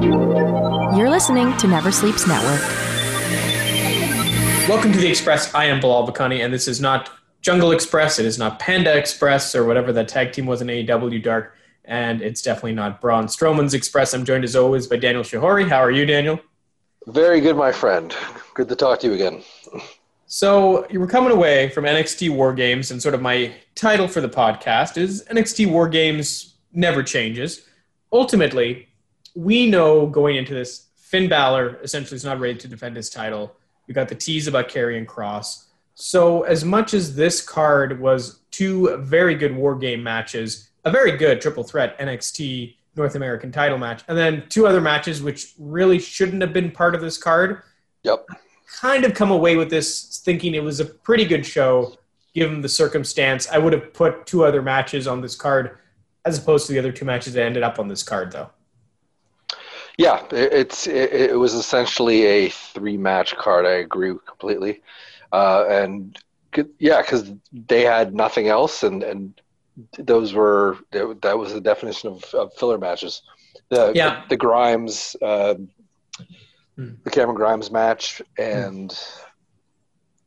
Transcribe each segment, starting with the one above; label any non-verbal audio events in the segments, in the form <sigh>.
You're listening to Never Sleeps Network. Welcome to the Express. I am Bilal Bakani, and this is not Jungle Express. It is not Panda Express or whatever that tag team was in AEW Dark, and it's definitely not Braun Strowman's Express. I'm joined as always by Daniel Shahori. How are you, Daniel? Very good, my friend. Good to talk to you again. So you were coming away from NXT War Games, and sort of my title for the podcast is NXT War Games never changes. Ultimately, we know going into this, Finn Balor essentially is not ready to defend his title. We got the tease about Karrion Kross. So as much as this card was two very good War Game matches, a very good triple threat NXT North American title match, and then two other matches which really shouldn't have been part of this card. Yep. Kind of come away with this thinking it was a pretty good show given the circumstance. I would have put two other matches on this card as opposed to the other two matches that ended up on this card, though. Yeah, it's it, it was essentially a three match card. I agree completely, uh, and yeah, because they had nothing else, and and those were that was the definition of, of filler matches. The yeah. the, the Grimes, uh, hmm. the Cameron Grimes match, and. Hmm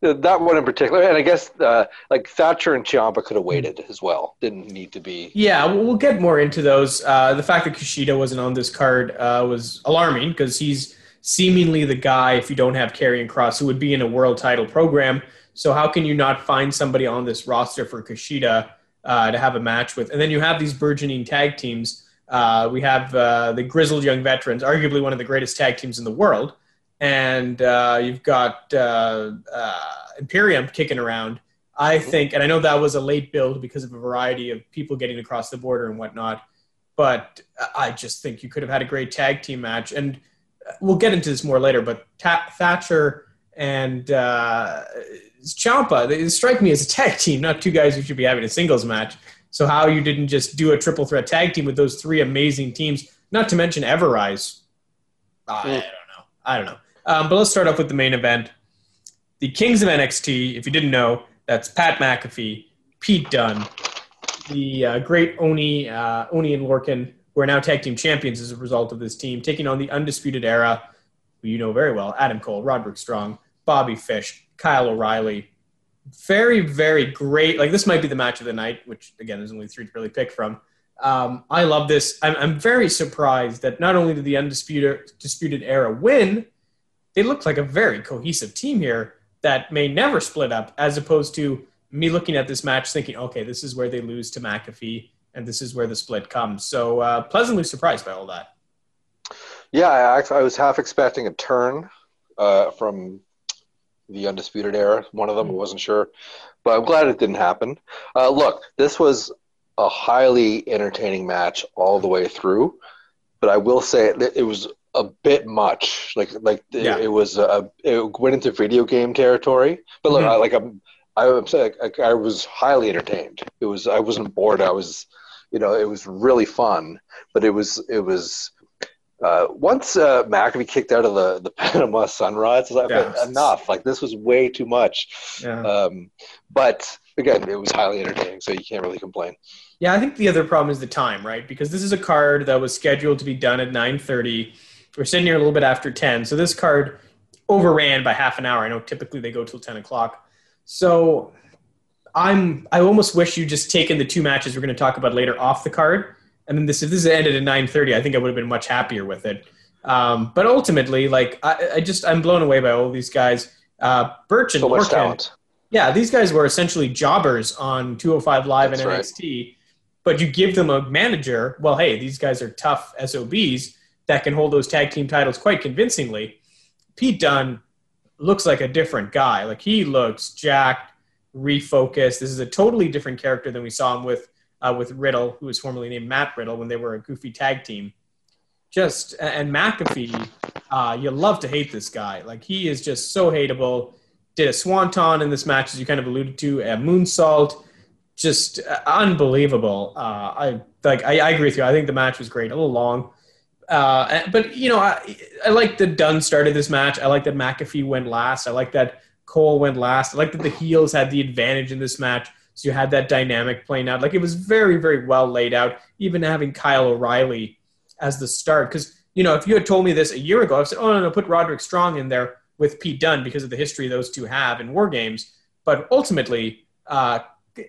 that one in particular, and I guess uh, like Thatcher and Ciampa could have waited as well. Didn't need to be. Yeah, we'll get more into those. Uh, the fact that Kushida wasn't on this card uh, was alarming because he's seemingly the guy if you don't have Karrion Kross, who would be in a world title program. So how can you not find somebody on this roster for Kushida uh, to have a match with? And then you have these burgeoning tag teams. Uh, we have uh, the grizzled young veterans, arguably one of the greatest tag teams in the world and uh, you've got uh, uh, Imperium kicking around. I mm-hmm. think, and I know that was a late build because of a variety of people getting across the border and whatnot. But I just think you could have had a great tag team match, and we'll get into this more later. But Ta- Thatcher and uh, Ciampa, they strike me as a tag team, not two guys who should be having a singles match. So how you didn't just do a triple threat tag team with those three amazing teams, not to mention Ever-Rise. I don't know. I don't know. Um, but let's start off with the main event. The Kings of NXT, if you didn't know, that's Pat McAfee, Pete Dunne, the uh, great Oney, uh, Oney and Lorcan, who are now tag team champions as a result of this team, taking on the Undisputed Era, who you know very well Adam Cole, Roderick Strong, Bobby Fish, Kyle O'Reilly. Very, very great. Like, this might be the match of the night, which, again, there's only three to really pick from. Um, I love this. I'm, I'm, very surprised that not only did the Undisputed Disputed Era win, they look like a very cohesive team here that may never split up, as opposed to me looking at this match thinking, okay, this is where they lose to McAfee, and this is where the split comes. So uh, pleasantly surprised by all that. Yeah, I, I was half expecting a turn uh, from the undisputed era. One of them, I wasn't sure, but I'm glad it didn't happen. Uh, look, this was a highly entertaining match all the way through, but I will say it, it was a bit much. Like like yeah. it, it, was a it went into video game territory. But look, mm-hmm. I, like I'm I'm saying like, I was highly entertained. It was I wasn't bored. I was you know it was really fun. But it was it was. Uh, once uh, McAfee kicked out of the, the <laughs> Panama Sunrise, like, yeah. enough. Like this was way too much. Yeah. Um, but again, it was highly entertaining, so you can't really complain. Yeah, I think the other problem is the time, right? Because this is a card that was scheduled to be done at 9:30 we're sitting here a little bit after 10. So this card overran by half an hour. I know typically they go till 10 o'clock. So I'm I almost wish you just taken the two matches we're going to talk about later off the card. And then this if this ended at 9:30, I think I would have been much happier with it. Um, but ultimately, like I, I, just I'm blown away by all these guys. Uh, Burch and so Lorcan, yeah, these guys were essentially jobbers on 205 Live That's and NXT. Right. But you give them a manager. Well, hey, these guys are tough SOBs that can hold those tag team titles quite convincingly. Pete Dunne looks like a different guy. Like he looks jacked, refocused. This is a totally different character than we saw him with uh, with Riddle, who was formerly named Matt Riddle when they were a goofy tag team. Just and McAfee, uh, you love to hate this guy. Like he is just so hateable. Did a swanton in this match, as you kind of alluded to, a moonsault. Just uh, unbelievable. Uh, I like. I, I agree with you. I think the match was great. A little long uh, but you know, I, I like that Dunne started this match. I like that McAfee went last. I like that Cole went last. I like that the heels had the advantage in this match. So you had that dynamic playing out. Like it was very, very well laid out. Even having Kyle O'Reilly as the start, because you know, if you had told me this a year ago, I said, oh, no, no, put Roderick Strong in there with Pete Dunne because of the history those two have in war games. But ultimately, uh,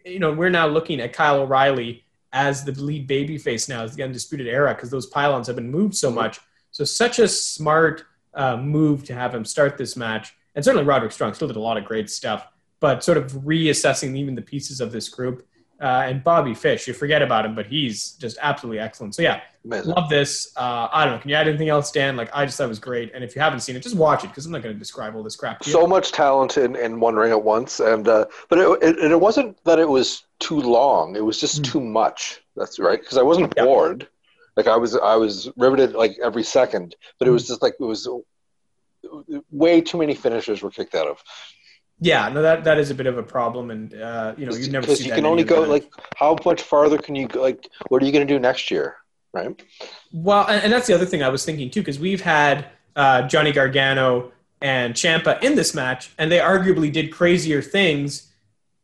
you know, we're now looking at Kyle O'Reilly as the lead babyface now, as the Undisputed Era, because those pylons have been moved so much. So, such a smart uh, move to have him start this match. And certainly, Roderick Strong still did a lot of great stuff, but sort of reassessing even the pieces of this group. Uh, and Bobby Fish, you forget about him, but he's just absolutely excellent. So, yeah, Amazing. Love this. Uh, I don't know. Can you add anything else, Dan? Like, I just thought it was great. And if you haven't seen it, just watch it because I'm not going to describe all this crap. So much talent in, in one ring at once, and uh, but it, it, it wasn't that it was too long. It was just mm. too much. That's right. Because I wasn't yeah. bored. Like I was, I was riveted like every second. But it was hmm. just like it was way too many finishers were kicked out of. Yeah, no, that that is a bit of a problem, and uh, you know you never because you can only go like how much farther can you go, like what are you going to do next year? right? Well, and, and that's the other thing I was thinking too, because we've had uh, Johnny Gargano and Ciampa in this match, and they arguably did crazier things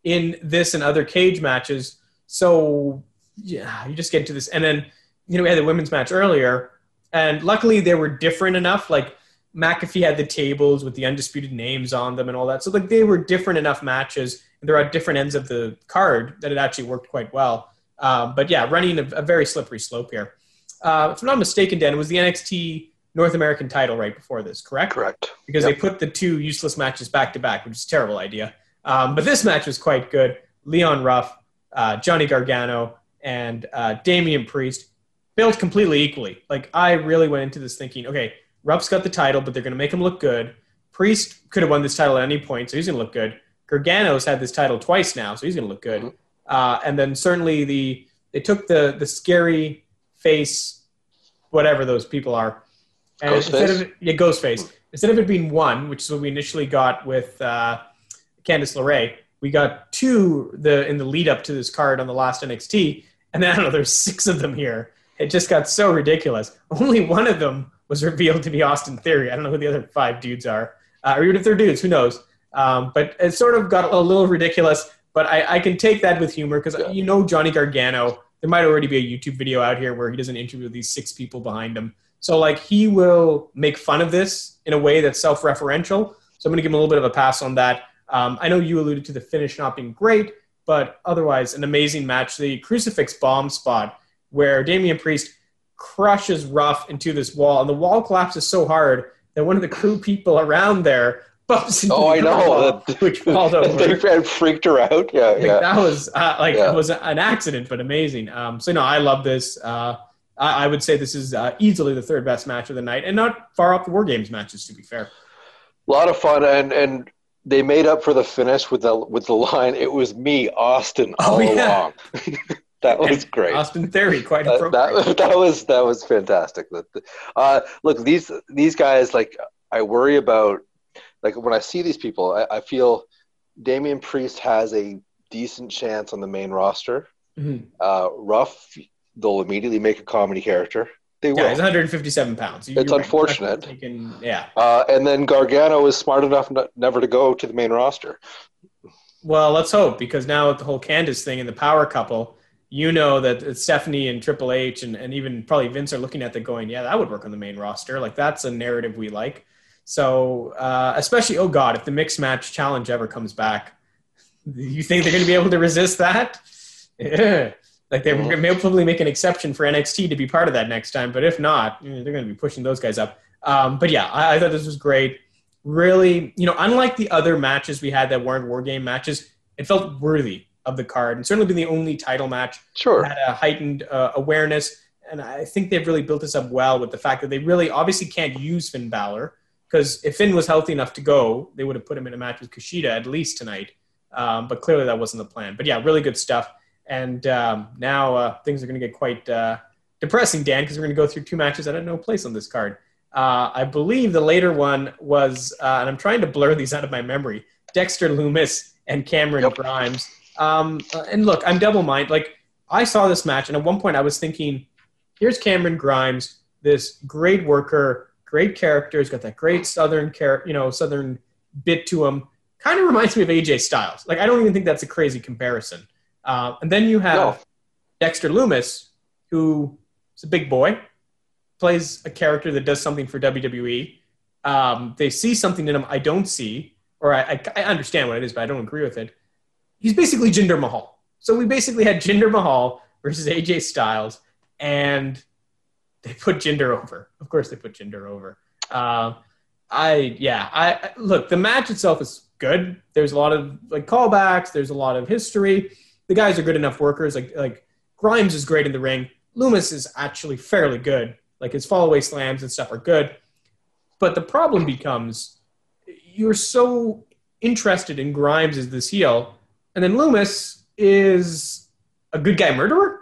in this and other cage matches. So yeah, you just get into this, and then you know we had the women's match earlier, and luckily they were different enough. Like McAfee had the tables with the undisputed names on them and all that, so like they were different enough matches, and they're at different ends of the card that it actually worked quite well. Um, but yeah, running a, a, very slippery slope here. Uh, if I'm not mistaken, Dan, it was the NXT North American title right before this, correct? Correct. Because yep. they put the two useless matches back to back, which is a terrible idea. Um, but this match was quite good. Leon Ruff, uh, Johnny Gargano, and uh, Damian Priest built completely equally. Like I really went into this thinking, okay, Ruff's got the title, but they're going to make him look good. Priest could have won this title at any point, so he's going to look good. Gargano's had this title twice now, so he's going to look good. Mm-hmm. Uh, and then certainly the they took the the scary face, whatever those people are, and Ghost instead face? of yeah, Ghostface, instead of it being one, which is what we initially got with uh, Candice LeRae, we got two the in the lead up to this card on the last NXT, and then <laughs> I don't know, there's six of them here. It just got so ridiculous. Only one of them was revealed to be Austin Theory. I don't know who the other five dudes are, uh, or even if they're dudes, who knows? Um, but it sort of got a little ridiculous. But I, I can take that with humor because you know Johnny Gargano. There might already be a YouTube video out here where he does an interview with these six people behind him. So like he will make fun of this in a way that's self-referential. So I'm going to give him a little bit of a pass on that. Um, I know you alluded to the finish not being great, but otherwise an amazing match. The crucifix bomb spot where Damian Priest crushes Ruff into this wall, and the wall collapses so hard that one of the crew people around there bumps into oh, I know. Wall, <laughs> which falled <laughs> over. they freaked her out. Yeah, yeah. That was uh, like yeah. it was an accident, but amazing. Um, so no, I love this. Uh, I, I, would say this is uh, easily the third best match of the night, and not far off the War Games matches. To be fair, a lot of fun, and and they made up for the finish with the with the line. It was me, Austin, oh, all oh, yeah. along. <laughs> that was great. Austin Theory, quite appropriate. That, <laughs> that was that was fantastic. Uh, look, these these guys like I worry about like when I see these people, I, I feel Damian Priest has a decent chance on the main roster. Mm-hmm. Uh, Ruff, they'll immediately make a comedy character. They will. Yeah, he's 157 pounds. You, it's unfortunate. Thinking, yeah. Uh, and then Gargano is smart enough n- never to go to the main roster. Well, let's hope because now with the whole Candice thing and the power couple, you know that Stephanie and Triple H and, and even probably Vince are looking at that going, yeah, that would work on the main roster. Like that's a narrative we like. So, uh, especially, oh God, if the mixed match challenge ever comes back, you think they're going to be able to resist that? Yeah. <laughs> Like they're going probably make an exception for NXT to be part of that next time. But if not, they're going to be pushing those guys up. Um, but yeah, I, I, thought this was great. Really, you know, unlike the other matches we had that weren't war game matches, it felt worthy of the card and certainly been the only title match. Sure. Had a heightened uh, awareness. And I think they've really built this up well with the fact that they really obviously can't use Finn Balor because if Finn was healthy enough to go, they would have put him in a match with Kushida at least tonight. Um, but clearly that wasn't the plan. But yeah, really good stuff. And um, now uh, things are going to get quite uh, depressing, Dan, because we're going to go through two matches that had no place on this card. Uh, I believe the later one was, uh, and I'm trying to blur these out of my memory, Dexter Lumis and Cameron yep. Grimes. Um, and look, I'm double minded. Like I saw this match, and at one point I was thinking, here's Cameron Grimes, this great worker great character. He's got that great southern character, you know, southern bit to him. Kind of reminds me of AJ Styles. Like I don't even think that's a crazy comparison. Uh, and then you have no. Dexter Lumis, who is a big boy, plays a character that does something for WWE. Um, they see something in him I don't see, or I, I, I understand what it is, but I don't agree with it. He's basically Jinder Mahal. So we basically had Jinder Mahal versus AJ Styles, and they put Jinder over. Of course, they put Jinder over. Uh, I yeah, I look. The match itself is good. There's a lot of like callbacks. There's a lot of history. The guys are good enough workers. Like like Grimes is great in the ring. Lumis is actually fairly good. Like his fallaway slams and stuff are good. But the problem becomes you're so interested in Grimes as this heel, and then Lumis is a good guy murderer.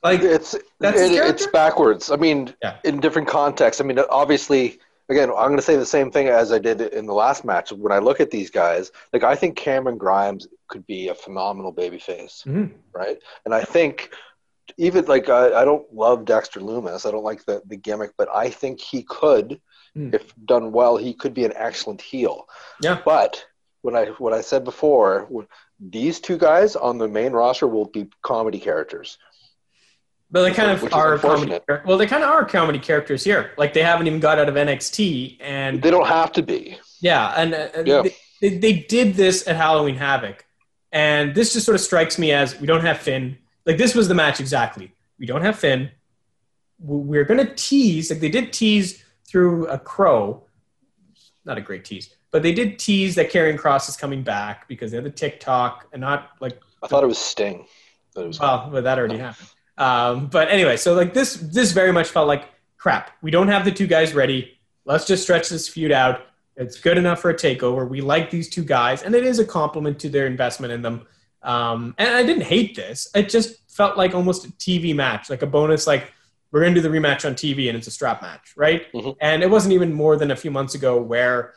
Like it's that's it, it's backwards. I mean, yeah. in different contexts. I mean, obviously, again, I'm going to say the same thing as I did in the last match. When I look at these guys, like I think Cameron Grimes could be a phenomenal babyface, mm-hmm. right? And I think even like I, I, don't love Dexter Lumis. I don't like the the gimmick, but I think he could, mm. if done well, he could be an excellent heel. Yeah. But what I what I said before, these two guys on the main roster will be comedy characters. But they kind of are comedy. Well, they kind of are comedy characters here. Like they haven't even got out of NXT, and they don't have to be. Yeah, and, uh, and yeah. They, they, they did this at Halloween Havoc, and this just sort of strikes me as we don't have Finn. Like this was the match exactly. We don't have Finn. We're going to tease. Like they did tease through a crow. Not a great tease, but they did tease that Karrion Kross is coming back because they had the TikTok and not like. I thought it was Sting. It was well, but that already happened. Um, but anyway, so like this, this very much felt like crap. We don't have the two guys ready. Let's just stretch this feud out. It's good enough for a takeover. We like these two guys, and it is a compliment to their investment in them. Um, and I didn't hate this. It just felt like almost a TV match, like a bonus. Like we're going to do the rematch on TV, and it's a strap match, right? Mm-hmm. And it wasn't even more than a few months ago where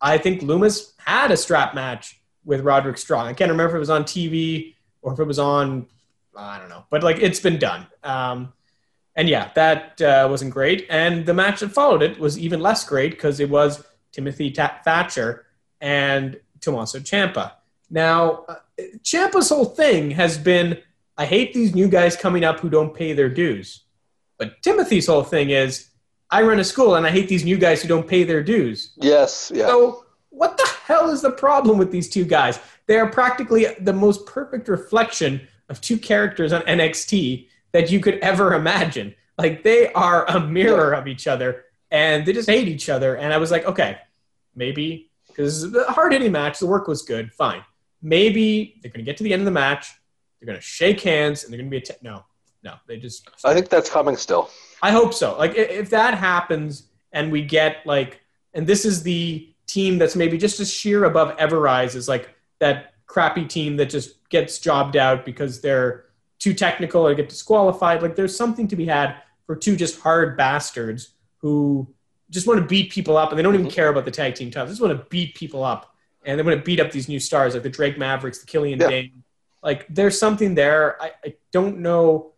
I think Lumis had a strap match with Roderick Strong. I can't remember if it was on TV or if it was on I don't know, but like it's been done. Um, and yeah, that uh, wasn't great. And the match that followed it was even less great because it was Timothy Ta- Thatcher and Tommaso Ciampa. Now, uh, Ciampa's whole thing has been I hate these new guys coming up who don't pay their dues. But Timothy's whole thing is I run a school and I hate these new guys who don't pay their dues. Yes, yeah. So, what the hell is the problem with these two guys? They are practically the most perfect reflection of two characters on NXT that you could ever imagine. Like they are a mirror of each other and they just hate each other. And I was like, okay, maybe because the hard hitting match, the work was good, fine. Maybe they're going to get to the end of the match, they're going to shake hands, and they're going to be a t- no, no. They just. I think that's coming still. I hope so. Like if that happens, and we get like, and this is the team that's maybe just as sheer above Ever-Rise is like that crappy team that just gets jobbed out because they're too technical or get disqualified. Like there's something to be had for two just hard bastards who just want to beat people up and they don't even mm-hmm. care about the tag team titles. They just want to beat people up and they want to beat up these new stars like the Drake Mavericks, the Killian yeah. Dain. Like there's something there. I, I don't know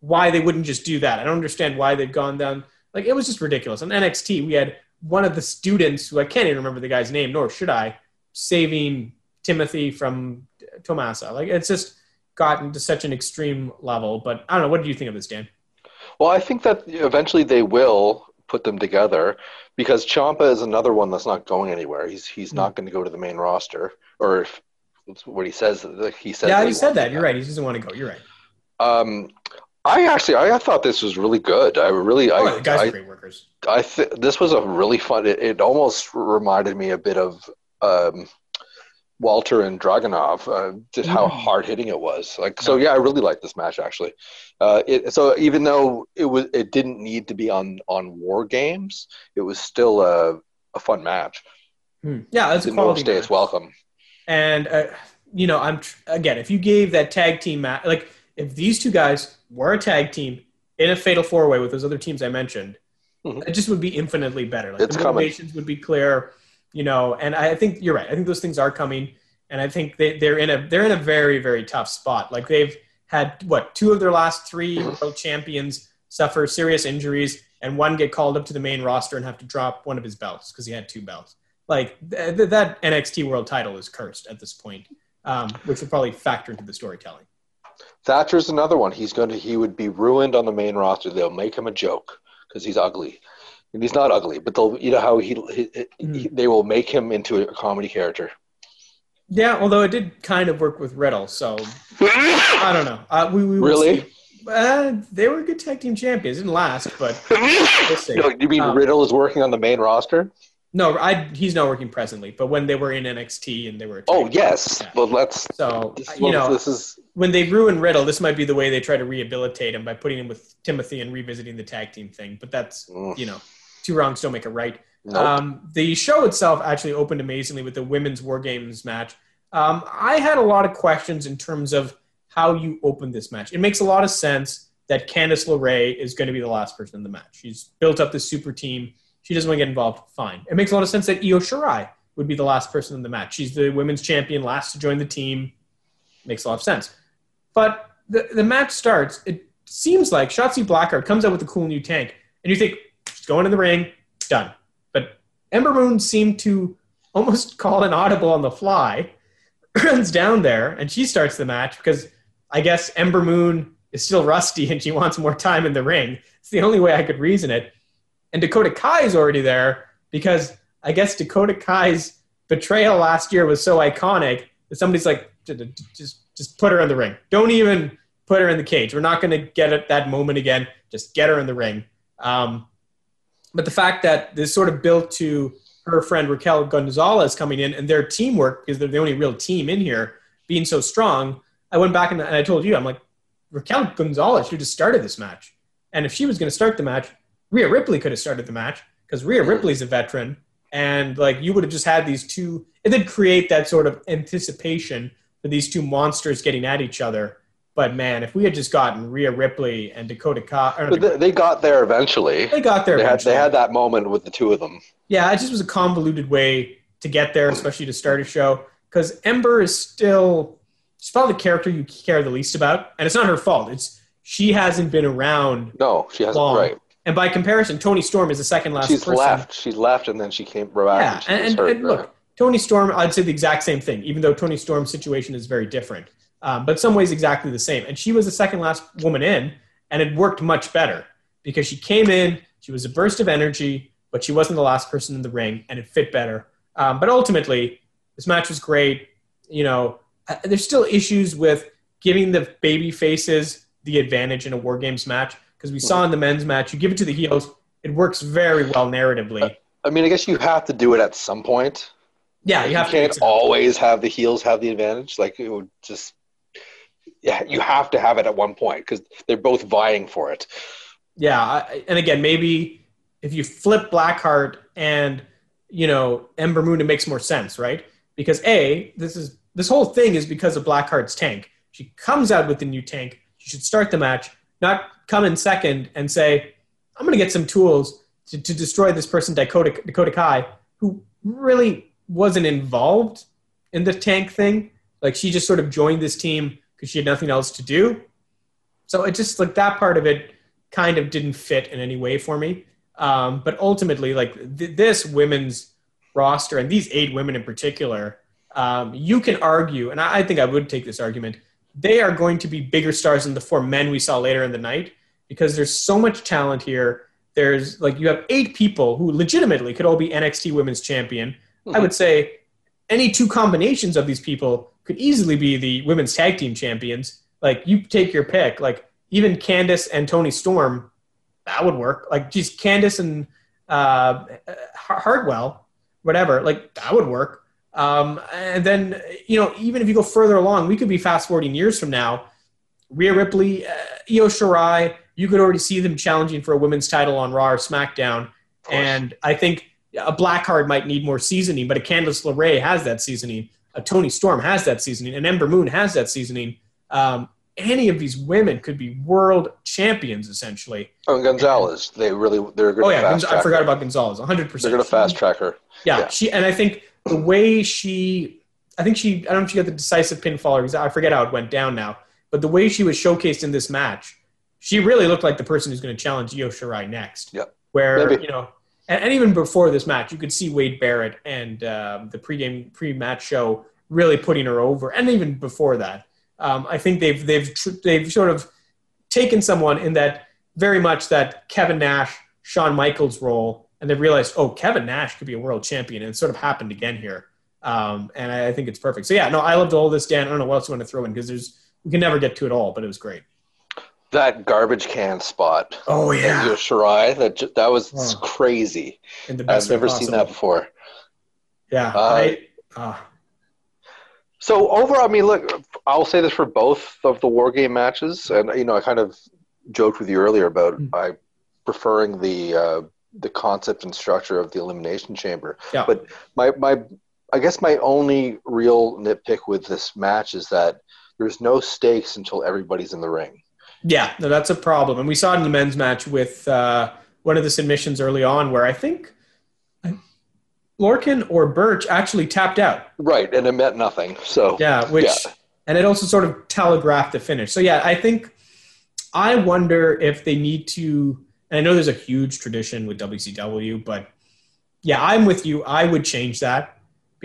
why they wouldn't just do that. I don't understand why they've gone down. Like it was just ridiculous. On NXT, we had one of the students who I can't even remember the guy's name, nor should I, saving Timothy from Tommaso. Like it's just gotten to such an extreme level. But I don't know. What do you think of this, Dan? Well, I think that eventually they will put them together because Ciampa is another one that's not going anywhere. He's he's mm-hmm. not going to go to the main roster, or if, what he says. He said. Yeah, he, he said that. You're right. He doesn't want to go. You're right. Um, I actually I, I thought this was really good. I really oh, I the guys I, are great workers. I th- this was a really fun. It, it almost reminded me a bit of um, Walter and Dragunov, uh, just how mm-hmm. hard hitting it was. Like, so yeah, I really like this match actually. Uh, it, so even though it was, it didn't need to be on on War Games, it was still a, a fun match. Hmm. Yeah, it's a quality. Stay is welcome. And uh, you know, I'm again, if you gave that tag team match, like if these two guys were a tag team in a fatal four way with those other teams I mentioned, mm-hmm. it just would be infinitely better. Like it's the motivations coming. would be clear you know, and I think you're right. I think those things are coming, and I think they, they're in a they're in a very very tough spot. Like they've had what two of their last three world champions suffer serious injuries, and one get called up to the main roster and have to drop one of his belts because he had two belts. Like th- th- that NXT world title is cursed at this point, um, which would probably factor into the storytelling. Thatcher's another one. He's going to he would be ruined on the main roster. They'll make him a joke because he's ugly, and he's not ugly. But they'll you know how he, he, he they will make him into a comedy character. Yeah, although it did kind of work with Riddle, so I don't know. Uh, we, we Really? Uh, they were good tag team champions. Didn't last, but we'll. No, you mean Um, Riddle is working on the main roster? No, I, he's not working presently. But when they were in NXT and they were, Oh team, yes. yeah. Well, let's. So you know, this is when they ruin Riddle, this might be the way they try to rehabilitate him by putting him with Timothy and revisiting the tag team thing. But that's Mm. you know, two wrongs don't make a right. nope. Um, the show itself actually opened amazingly with the women's War Games match. Um, I had a lot of questions in terms of how you open this match. It makes a lot of sense that Candice LeRae is going to be the last person in the match. She's built up this super team. She doesn't want to get involved. Fine. It makes a lot of sense that Io Shirai would be the last person in the match. She's the women's champion, last to join the team. Makes a lot of sense. But the, the match starts. It seems like Shotzi Blackheart comes out with a cool new tank, and you think she's going in the ring, done. But Ember Moon seemed to almost <laughs> call an audible on the fly, <laughs> runs down there, and she starts the match because I guess Ember Moon is still rusty and she wants more time in the ring. It's the only way I could reason it. And Dakota Kai is already there because I guess Dakota Kai's betrayal last year was so iconic that somebody's like, "J- j- just just put her in the ring. Don't even put her in the cage. We're not going to get at that moment again. Just get her in the ring. Um, but the fact that this sort of built to her friend Raquel Gonzalez coming in and their teamwork, because they're the only real team in here, being so strong, I went back and, and I told you, I'm like, Raquel Gonzalez should have started this match. And if she was going to start the match, Rhea Ripley could have started the match because Rhea Ripley's a veteran. And like you would have just had these two, it did create that sort of anticipation these two monsters getting at each other. But man, if we had just gotten Rhea Ripley and Dakota Kai, they, they got there eventually. they got there. They had they had that moment with the two of them. Yeah, it just was a convoluted way to get there, especially to start a show. Because Ember is still, she's probably the character you care the least about, and it's not her fault. It's she hasn't been around, No, she hasn't. Long. Right. and by comparison, Toni Storm is the second last She's person. left. She left, and then she came back. Yeah, and, and, and, and look, Toni Storm, I'd say the exact same thing, even though Toni Storm's situation is very different. Um, but some ways exactly the same. And she was the second last woman in, and it worked much better because she came in, she was a burst of energy, but she wasn't the last person in the ring, and it fit better. Um, but ultimately, this match was great. You know, uh, there's still issues with giving the baby faces the advantage in a War Games match because we saw in the men's match, you give it to the heels, it works very well narratively. I mean, I guess you have to do it at some point. Yeah, you have to can't up. always have the heels have the advantage. Like it would just. Yeah, you have to have it at one point because they're both vying for it. Yeah, and again, maybe if you flip Blackheart and you know Ember Moon, it makes more sense, right? Because a this is this whole thing is because of Blackheart's tank. She comes out with the new tank. She should start the match, not come in second and say, "I'm going to get some tools to, to destroy this person, Dakota Dakota Kai, who really wasn't involved in the tank thing. Like she just sort of joined this team because she had nothing else to do. So it just like that part of it kind of didn't fit in any way for me. Um, but ultimately, like th- this women's roster and these eight women in particular, um, you can argue, and I, I think I would take this argument, they are going to be bigger stars than the four men we saw later in the night because there's so much talent here. There's like you have eight people who legitimately could all be NXT Women's Champion. I would say any two combinations of these people could easily be the women's tag team champions. Like you take your pick. Like even Candice and Toni Storm, that would work. Like geez, Candice and uh, Har- Hartwell, whatever. Like that would work. Um, and then you know even if you go further along, we could be fast forwarding years from now. Rhea Ripley, uh, Io Shirai, you could already see them challenging for a women's title on Raw or SmackDown. And I think a Blackheart might need more seasoning, but a Candice LeRae has that seasoning. A Toni Storm has that seasoning. An Ember Moon has that seasoning. Um, any of these women could be world champions, essentially. Oh, and Gonzalez, they really they're going Oh yeah, Gonz- I forgot about Gonzalez. One hundred percent. They're going to fast track her. yeah, Yeah. she and I think the way she, I think she, I don't know if she got the decisive pinfall or I forget how it went down now, but the way she was showcased in this match, she really looked like the person who's going to challenge Io Shirai next. Yep. Where Maybe. you know, and, and even before this match, you could see Wade Barrett and um, the pregame pre-match show really putting her over, and even before that. Um, I think they've they've they've sort of taken someone in that very much that Kevin Nash, Shawn Michaels role, and they've realized, oh, Kevin Nash could be a world champion, and it sort of happened again here. Um, and I, I think it's perfect. So yeah, no, I loved all this, Dan. I don't know what else you want to throw in because there's we can never get to it all, but it was great. That garbage can spot. Oh yeah, Io Shirai. That ju- that was Oh. crazy. in the best I've never seen that before. Yeah, Uh, I, uh, So overall, I mean, look, I'll say this for both of the war game matches, and you know, I kind of joked with you earlier about Hmm. I preferring the uh, the concept and structure of the elimination chamber. yeah. But my my, I guess my only real nitpick with this match is that there's no stakes until everybody's in the ring. Yeah, no, that's a problem. And we saw it in the men's match with uh, one of the submissions early on where I think Lorcan or Burch actually tapped out. Right, and it meant nothing. So Yeah, which, Yeah. and it also sort of telegraphed the finish. So, yeah, I think, I wonder if they need to, and I know there's a huge tradition with WCW, but yeah, I'm with you. I would change that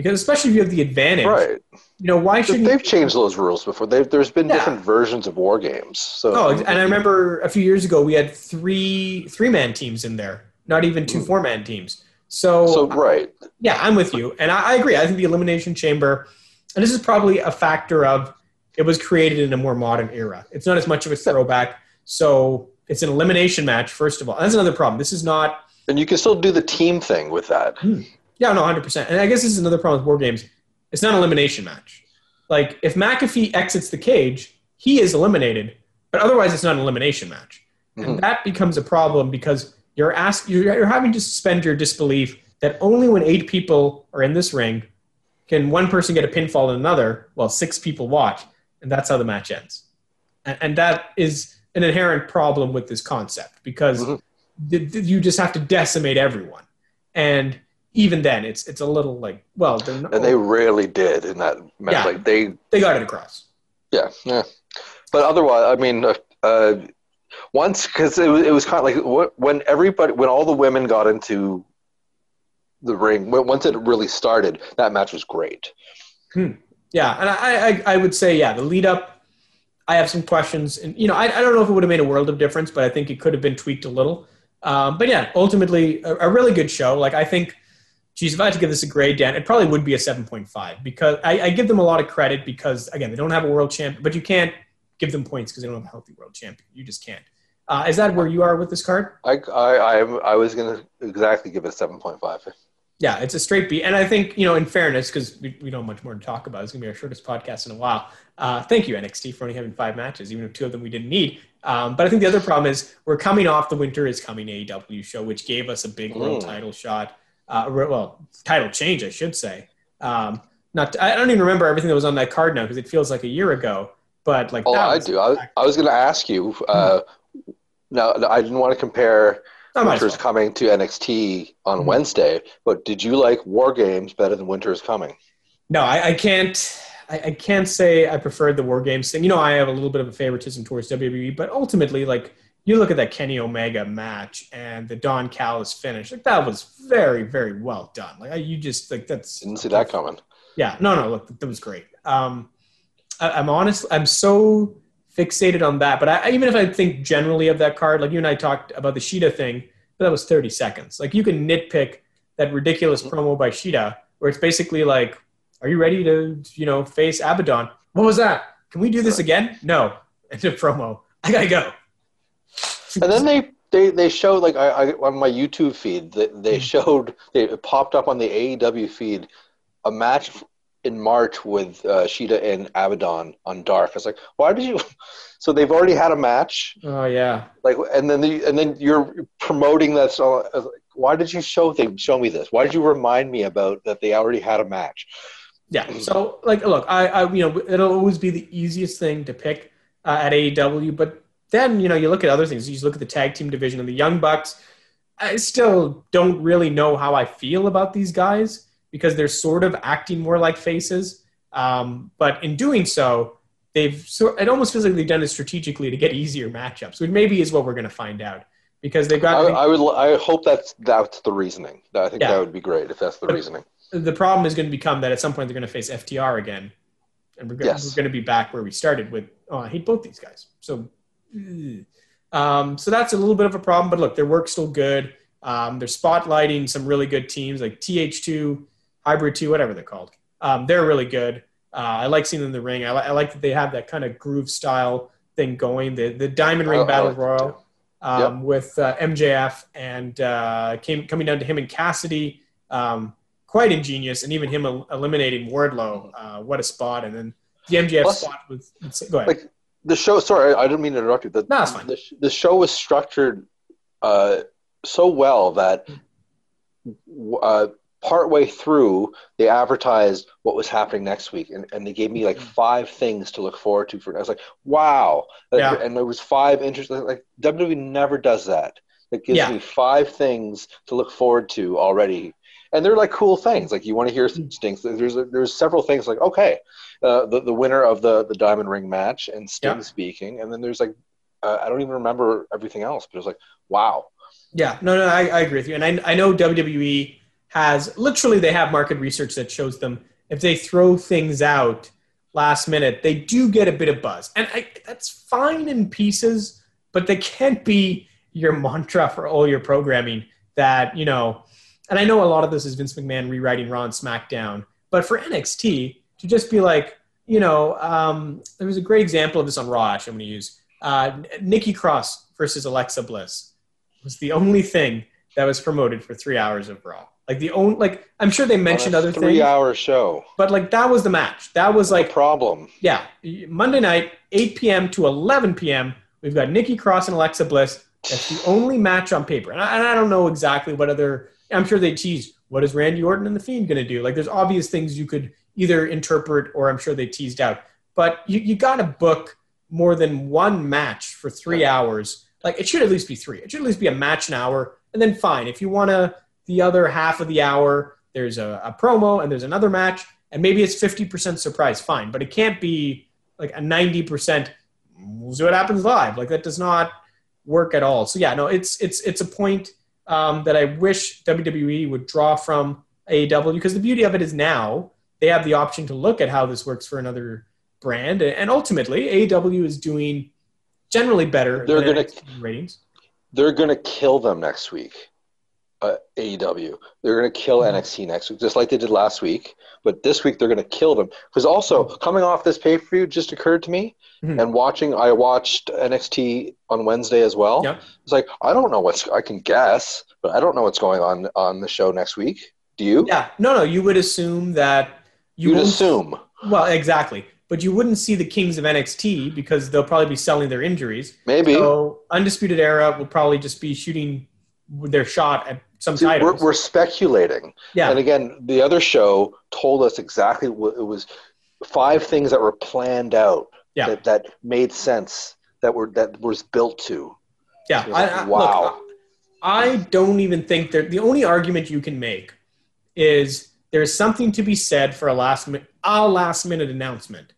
because, especially if you have the advantage, right, you know, why shouldn't they've changed those rules before. They've, there's been Yeah. different versions of war games. So Oh, and I remember a few years ago we had three three man teams in there, not even two hmm. four man teams. So, so right, yeah, I'm with you, and I, I agree. I think the elimination chamber, and this is probably a factor of it was created in a more modern era. It's not as much of a throwback, so it's an elimination match. First of all, that's another problem. This is not. and you can still do the team thing with that. Hmm. Yeah, no, hundred percent. And I guess this is another problem with war games. It's not an elimination match. Like if McAfee exits the cage, he is eliminated, but otherwise it's not an elimination match, Mhm. and that becomes a problem because you're ask you're, you're having to suspend your disbelief that only when eight people are in this ring can one person get a pinfall and another while six people watch, and that's how the match ends. And, and that is an inherent problem with this concept because Mhm. th- th- you just have to decimate everyone, and even then, it's it's a little like well, they're not, And they rarely did in that match. Yeah. Like they, they got it across. yeah, yeah. But otherwise, I mean, uh, uh, once because it was, it was kind of like wh- when everybody, when all the women got into the ring, once it really started, that match was great. Yeah, and I, I, I would say, yeah, the lead up, I have some questions, and you know, I, I don't know if it would have made a world of difference, but I think it could have been tweaked a little. Um, but yeah, ultimately, a, a really good show. Like I think, geez, if I had to give this a grade, Dan, it probably would be a seven point five because I, I give them a lot of credit because again, they don't have a world champion, but you can't give them points because they don't have a healthy world champion. You just can't. Uh, is that where you are with this card? I, I, I, I was gonna exactly give it a seven point five. Yeah, it's a straight beat. And I think, you know, in fairness, because we, we don't have much more to talk about, it's going to be our shortest podcast in a while. Uh, thank you, NXT, for only having five matches, even if two of them we didn't need. Um, but I think the other problem is we're coming off the Winter is Coming AEW show, which gave us a big world Mm. title shot. Uh, well, title change, I should say. Um, not I don't even remember everything that was on that card now because it feels like a year ago. But like, Oh, I was- do. I, I was gonna ask you. Uh, no, no, I didn't want to compare I might as Winter's well. Coming to NXT on Mhm. Wednesday, but did you like War Games better than Winter is Coming? No, I, I can't. I, I can't say I preferred the War Games thing. You know, I have a little bit of a favoritism towards WWE, but ultimately, like you look at that Kenny Omega match and the Don Callis finish, like that was very, very well done. Like I- you just like that's Didn't see that coming. yeah, no, no, look, that was great. Um, I, I'm honest, I'm so fixated on that. But I, even if I think generally of that card, like you and I talked about the Shida thing, but that was 30 seconds. Like you can nitpick that ridiculous promo by Shida, where it's basically like, "Are you ready to, you know, face Abaddon?" What was that? Can we do this again? No. End of promo. I gotta go. And then they they they showed like I, I on my YouTube feed that they Hmm. showed they popped up on the AEW feed a match in March with uh, Shida and Abaddon on Dark. I was like, why did you? <laughs> So they've already had a match, Oh yeah. like, and then the, and then you're promoting that. So like, why did you show they show me this? Why did you remind me about that they already had a match? Yeah. So, like, look, I, I, you know, it'll always be the easiest thing to pick uh, at AEW, but then, you know, you look at other things. You just look at the tag team division and the Young Bucks. I still don't really know how I feel about these guys because they're sort of acting more like faces. Um, but in doing so, they've sort. It almost feels like they've done it strategically to get easier matchups, which maybe is what we're going to find out because they've I, got. I would I hope that's that's the reasoning. I think Yeah. that would be great if that's the reasoning. the problem is going to become that at some point they're going to face FTR again, and we're, gonna, Yes. we're going to be back where we started with. Oh, I hate both these guys. So. Um, so that's a little bit of a problem. But look, their work's still good. Um, they're spotlighting some really good teams like TH2, Hybrid 2, whatever they're called. Um, they're really good. Uh, I like seeing them in the ring. I, li- I like that they have that kind of groove style thing going. The the Diamond Ring I Battle like Royal um, with uh, MJF and uh, came coming down to him and Cassidy. Um, quite ingenious, and even him el- eliminating Wardlow. Uh, what a spot! And then the MJF Plus- spot with. Go ahead. Like the show. Sorry, I didn't mean to interrupt you. The, No, it's fine. The, the show was structured uh, so well that uh, partway through they advertised what was happening next week, and, and they gave me like five things to look forward to. For I was like, wow, Like, Yeah. and there was five interesting. Like WWE never does that. It gives Yeah. me five things to look forward to already. And they're like cool things. Like you want to hear Mm. Sting. There's there's several things like okay, uh, the the winner of the the Diamond Ring match and Sting Yeah. speaking, and then there's like uh, I don't even remember everything else, but it was like wow. Yeah, no, no, I, I agree with you, and I, I know WWE has literally they have market research that shows them if they throw things out last minute, they do get a bit of buzz, and I, that's fine in pieces, but they can't be your mantra for all your programming. That you know, and I know a lot of this is Vince McMahon rewriting Raw and SmackDown, but for NXT to just be like, you know, um, there was a great example of this on Raw. Actually, I'm going to use uh, Nikki Cross versus Alexa Bliss was the only thing that was promoted for three hours of Raw. Like the only, like I'm sure they mentioned other things, three-hour show. but like that was the match. That was Like like problem. yeah, Monday night, 8 p.m. to 11 p.m. We've got Nikki Cross and Alexa Bliss. That's the only match on paper, and I, and I don't know exactly what other. I'm sure they teased what is Randy Orton and the Fiend going to do. Like there's obvious things you could either interpret or I'm sure they teased out. But you you got to book more than one match for three hours. Like it should at least be three. It should at least be a match an hour, and then fine if you want to the other half of the hour. There's a, a promo and there's another match, and maybe it's 50% surprise. Fine, but it can't be like a 90%. We'll see what happens live. Like that does not work at all. So yeah, no, it's it's it's a point um, that I wish WWE would draw from AEW because the beauty of it is now they have the option to look at how this works for another brand, and ultimately AEW is doing generally better. They're gonna- ratings. They're gonna kill them next week. Uh, AEW. They're gonna kill Mhm. NXT next week, just like they did last week. But this week they're gonna kill them because also coming off this pay per view just occurred to me, Mhm. and watching. I watched NXT on Wednesday as well. Yeah. It's like I don't know what's. I can guess, but I don't know what's going on on the show next week. Do you? Yeah, no, no, you would assume that you You'd assume. Well, exactly. But you wouldn't see the Kings of NXT because they'll probably be selling their injuries. Maybe. So Undisputed Era will probably just be shooting their shot at some See, we're, we're speculating. yeah, And again, the other show told us exactly what it was five things that were planned out Yeah. that, that made sense that were that was built to. yeah. I, like, I, wow. Look, I don't even think that the only argument you can make is there's something to be said for a last minute, a last minute announcement,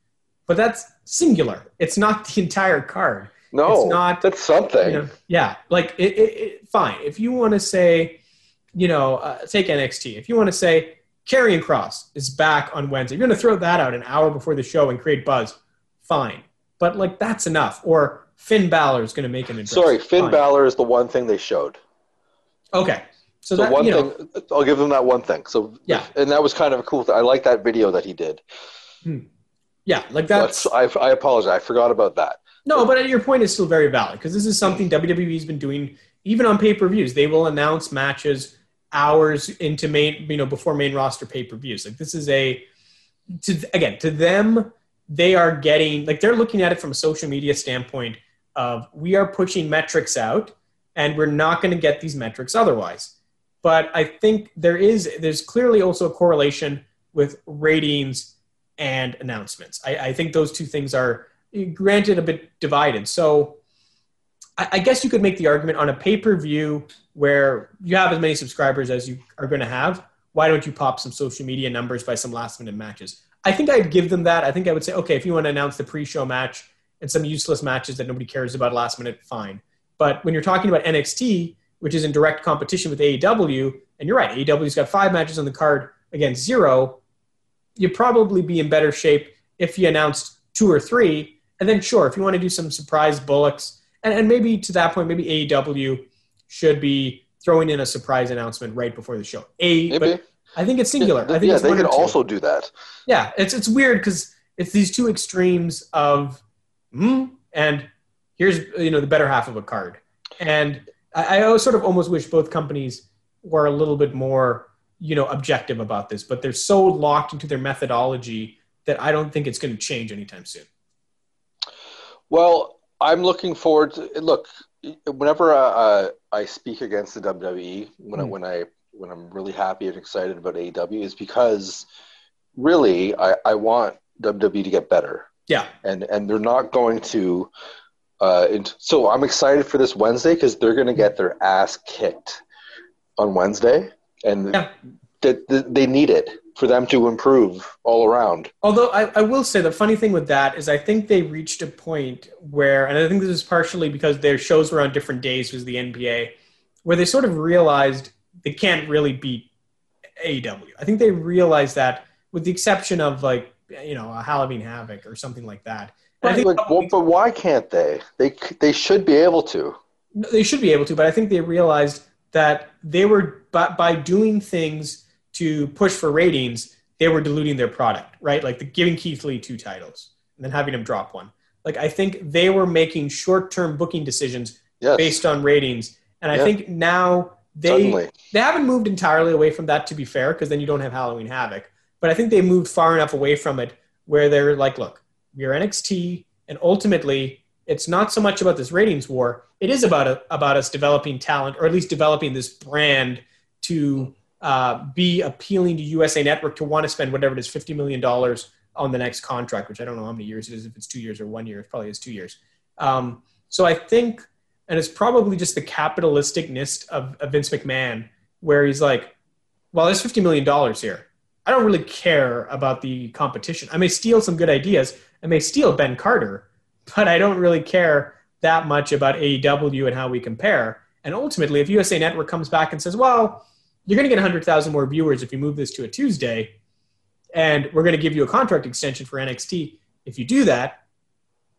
but that's singular. It's not the entire card. No, It's not- that's something. You know, yeah, like it, it, it, fine. If you want to say, you know, uh, take NXT. If you want to say Karrion Kross is back on Wednesday, you're going to throw that out an hour before the show and create buzz. Fine, but like that's enough. Or Finn Balor is going to make an entrance. Sorry, Finn Fine. Balor is the one thing they showed. Okay, so, So that one you know, thing, I'll give them that one thing. So Yeah. and that was kind of a cool. Thing. I like that video that he did. yeah, like that's That's, I, I apologize. I forgot about that. No, but your point is still very valid because this is something WWE's been doing even on pay per views. They will announce matches hours into main, you know, before main roster pay per views. Like this is a, to again to them, they are getting like they're looking at it from a social media standpoint of we are pushing metrics out and we're not going to get these metrics otherwise. But I think there is there's clearly also a correlation with ratings and announcements. I, I think those two things are granted a bit divided. So I, guess you could make the argument on a pay per view where you have as many subscribers as you are going to have. Why don't you pop some social media numbers by some last minute matches? I think I'd give them that. I think I would say, okay, if you want to announce the pre show match and some useless matches that nobody cares about last minute, fine. But when you're talking about NXT, which is in direct competition with AEW, and you're right, AEW's got five matches on the card against zero, you'd probably be in better shape if you announced two or three, and then sure, if you want to do some surprise bullocks, and, and maybe to that point, maybe AEW should be throwing in a surprise announcement right before the show. A, Maybe. but I think it's singular. I think yeah, they could also do that. Yeah, it's it's weird because it's these two extremes of, mm, and here's you know the better half of a card, and I, I sort of almost wish both companies were a little bit more you know objective about this, but they're so locked into their methodology that I don't think it's going to change anytime soon. Well, I'm looking forward to look. Whenever uh, I speak against the WWE, when I, Hmm. when I when I'm really happy and excited about AEW, is because really I, I want WWE to get better, Yeah, and and they're not going to. Uh, so I'm excited for this Wednesday because they're going to get their ass kicked on Wednesday, and Yeah. that th- they need it for them to improve all around. Although I, I will say the funny thing with that is I think they reached a point where, and I think this is partially because their shows were on different days was the NBA, where they sort of realized they can't really beat AEW. I think they realized that with the exception of like you know a Halloween Havoc or something like that. Think Like, well, but why can't they? They they should be able to. They should be able to, but I think they realized that they were by, by doing things to push for ratings, they were diluting their product, right? Like the giving Keith Lee two titles and then having him drop one. Like I think they were making short-term booking decisions Yes, based on ratings, and I Yeah. think now they suddenly. they haven't moved entirely away from that to be fair, because then you don't have Halloween Havoc. But I think they moved far enough away from it where they're like, look, we're NXT, and ultimately, it's not so much about this ratings war. It is about a, about us developing talent, or at least developing this brand to uh, be appealing to USA Network to want to spend whatever it is, fifty million dollars on the next contract, which I don't know how many years it is. If it's two years or one year, it probably is two years. Um, so I think, and it's probably just the capitalisticness of, of Vince McMahon, where he's like, well, there's $50 million here. I don't really care about the competition. I may steal some good ideas. I may steal Ben Carter, but I don't really care that much about AEW and how we compare. And ultimately, if USA Network comes back and says, well, you're going to get 100,000 more viewers if you move this to a Tuesday, and we're going to give you a contract extension for NXT. If you do that,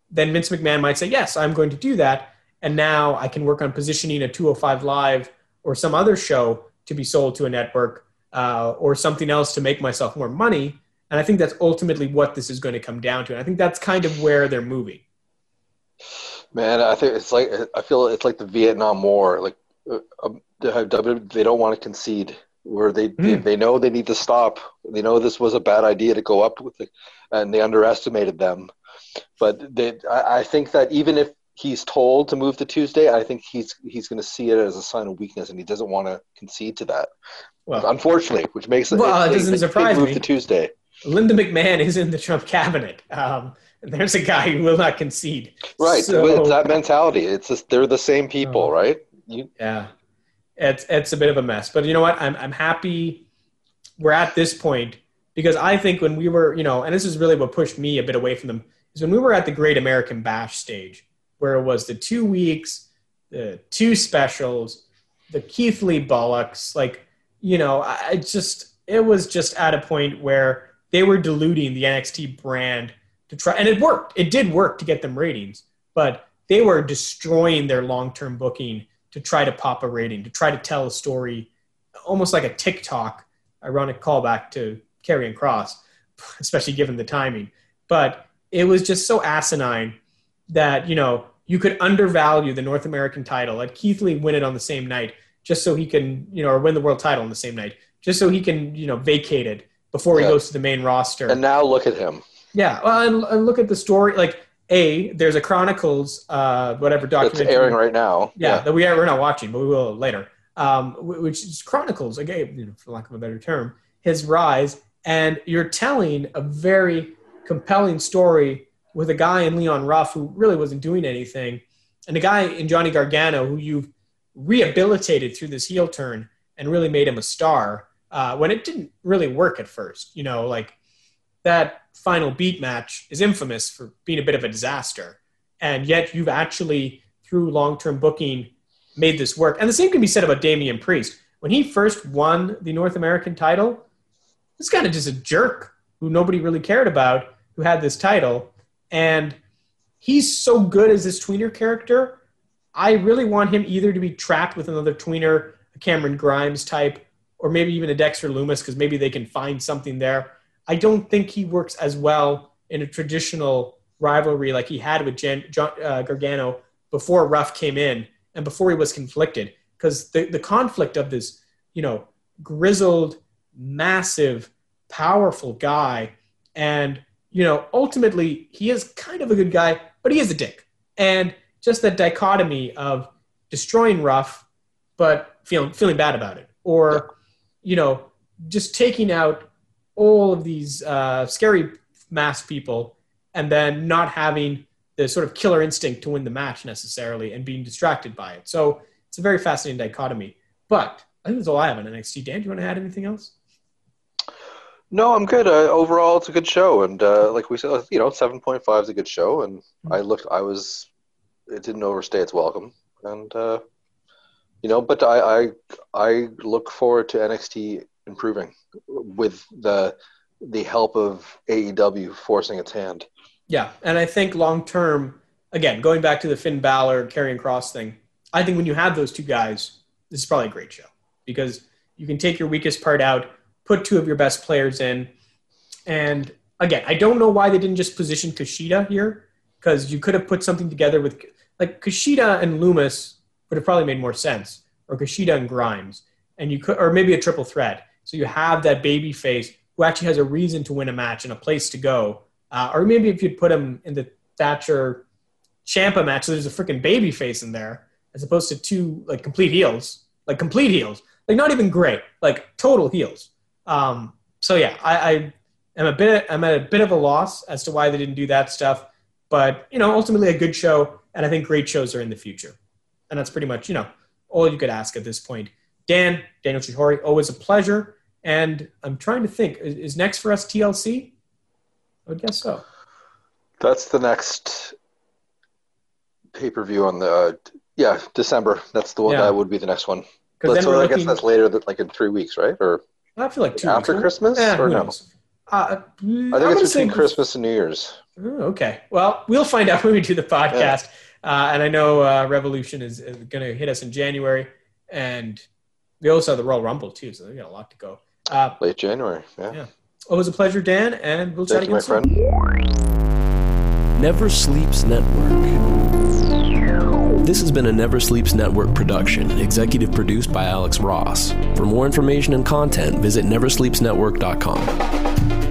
then Vince McMahon might say, yes, I'm going to do that. And now I can work on positioning a 205 Live or some other show to be sold to a network uh, or something else to make myself more money. And I think that's ultimately what this is going to come down to. And I think that's kind of where they're moving. Man, I think it's like I feel it's like the Vietnam War. Like uh, um, they they don't want to concede. Where they, they Hmm. they know they need to stop. They know this was a bad idea to go up with it, and they underestimated them. But they, I, I think that even if he's told to move to Tuesday, I think he's he's going to see it as a sign of weakness, and he doesn't want to concede to that. Well, Unfortunately, which makes it. Well, it they- doesn't they surprise move me. to Tuesday. Linda McMahon is in the Trump cabinet. Um, and there's a guy who will not concede. Right, So- it's that mentality. It's just, they're the same people, Oh. right? You, Yeah, it's it's a bit of a mess. But you know what? I'm I'm happy we're at this point because I think when we were, you know, and this is really what pushed me a bit away from them is when we were at the Great American Bash stage, where it was the two weeks, the two specials, the Keith Lee Bullocks, like you know, I just it was just at a point where they were diluting the NXT brand to try, and it worked. It did work to get them ratings, but they were destroying their long-term booking to try to pop a rating, to try to tell a story, almost like a TikTok. Ironic callback to Karrion Kross, <laughs> especially given the timing. But it was just so asinine that you know you could undervalue the North American title, let Keith Lee win it on the same night, just so he can you know, or win the world title on the same night, just so he can you know vacate it before he goes to the main roster. and now look at him. Yeah, well, and, and look at the story. Like, a there's a Chronicles, uh, whatever That's documentary. airing right now. Yeah, that we are we're not watching, but we will later. Um, which is chronicles again, you know, for lack of a better term, his rise, and you're telling a very compelling story with a guy in Leon Ruff who really wasn't doing anything, and a guy in Johnny Gargano who you've rehabilitated through this heel turn and really made him a star. Uh, when it didn't really work at first, you know, like that final beat match is infamous for being a bit of a disaster. And yet you've actually, through long term booking, made this work. And the same can be said about Damian Priest. When he first won the North American title, this kind of just a jerk who nobody really cared about. who had this title, and he's so good as this tweener character. I really want him either to be trapped with another tweener, a Cameron Grimes type, or maybe even a Dexter Lumis, because maybe they can find something there. I don't think he works as well in a traditional rivalry like he had with Jan, John, uh, Gargano before Ruff came in and before he was conflicted. Because the, the conflict of this, you know, grizzled, massive, powerful guy, and you know, ultimately he is kind of a good guy, but he is a dick. And just that dichotomy of destroying Ruff, but feeling feeling bad about it, or you know, just taking out all of these uh, scary mass people and then not having the sort of killer instinct to win the match necessarily and being distracted by it. So it's a very fascinating dichotomy. But I think that's all I have on NXT. Dan, do you want to add anything else? No, I'm good. Uh, overall, it's a good show, and uh, like we said, you know, seven point five is a good show, and mm-hmm. I looked, I was, it didn't overstay its welcome, and uh, you know, but I, I, I look forward to NXT improving with the the help of AEW forcing its hand. Yeah, and I think long term, again, going back to the Finn Balor Karrion Kross thing, I think when you have those two guys, this is probably a great show because you can take your weakest part out, put two of your best players in, and again, I don't know why they didn't just position Kushida here because you could have put something together with like Kushida and Lumis would have probably made more sense, or Kushida and Grimes, and you could, or maybe a triple threat. So you have that baby face who actually has a reason to win a match and a place to go. Uh, or maybe if you'd put him in the Thatcher Ciampa match, so there's a freaking baby face in there, as opposed to two like complete heels, like complete heels, like not even great, like total heels. Um, so yeah, I, I am a bit I'm at a bit of a loss as to why they didn't do that stuff, but you know, ultimately a good show, and I think great shows are in the future, and that's pretty much you know all you could ask at this point. Dan, Daniel Chihori, always a pleasure. And I'm trying to think, is, is next for us TLC? I would guess so. That's the next pay per view on the uh, yeah December. That's the one yeah. that would be the next one. But, so I looking, guess that's later, like in three weeks, right? Or I feel like two after weeks. Christmas eh, or no? Uh, I think I'm it's between Christmas and New Year's. Oh, okay, well, we'll find out <laughs> when we do the podcast. Yeah. Uh, and I know uh, Revolution is, is going to hit us in January, and we also have the Royal Rumble too, so we got a lot to go. Uh, Late January, yeah. yeah. Always a pleasure, Dan, and we'll Thank chat you, again my soon. friend. Never Sleeps Network. This has been a Never Sleeps Network production, executive produced by Alex Ross. For more information and content, visit neversleepsnetwork.com.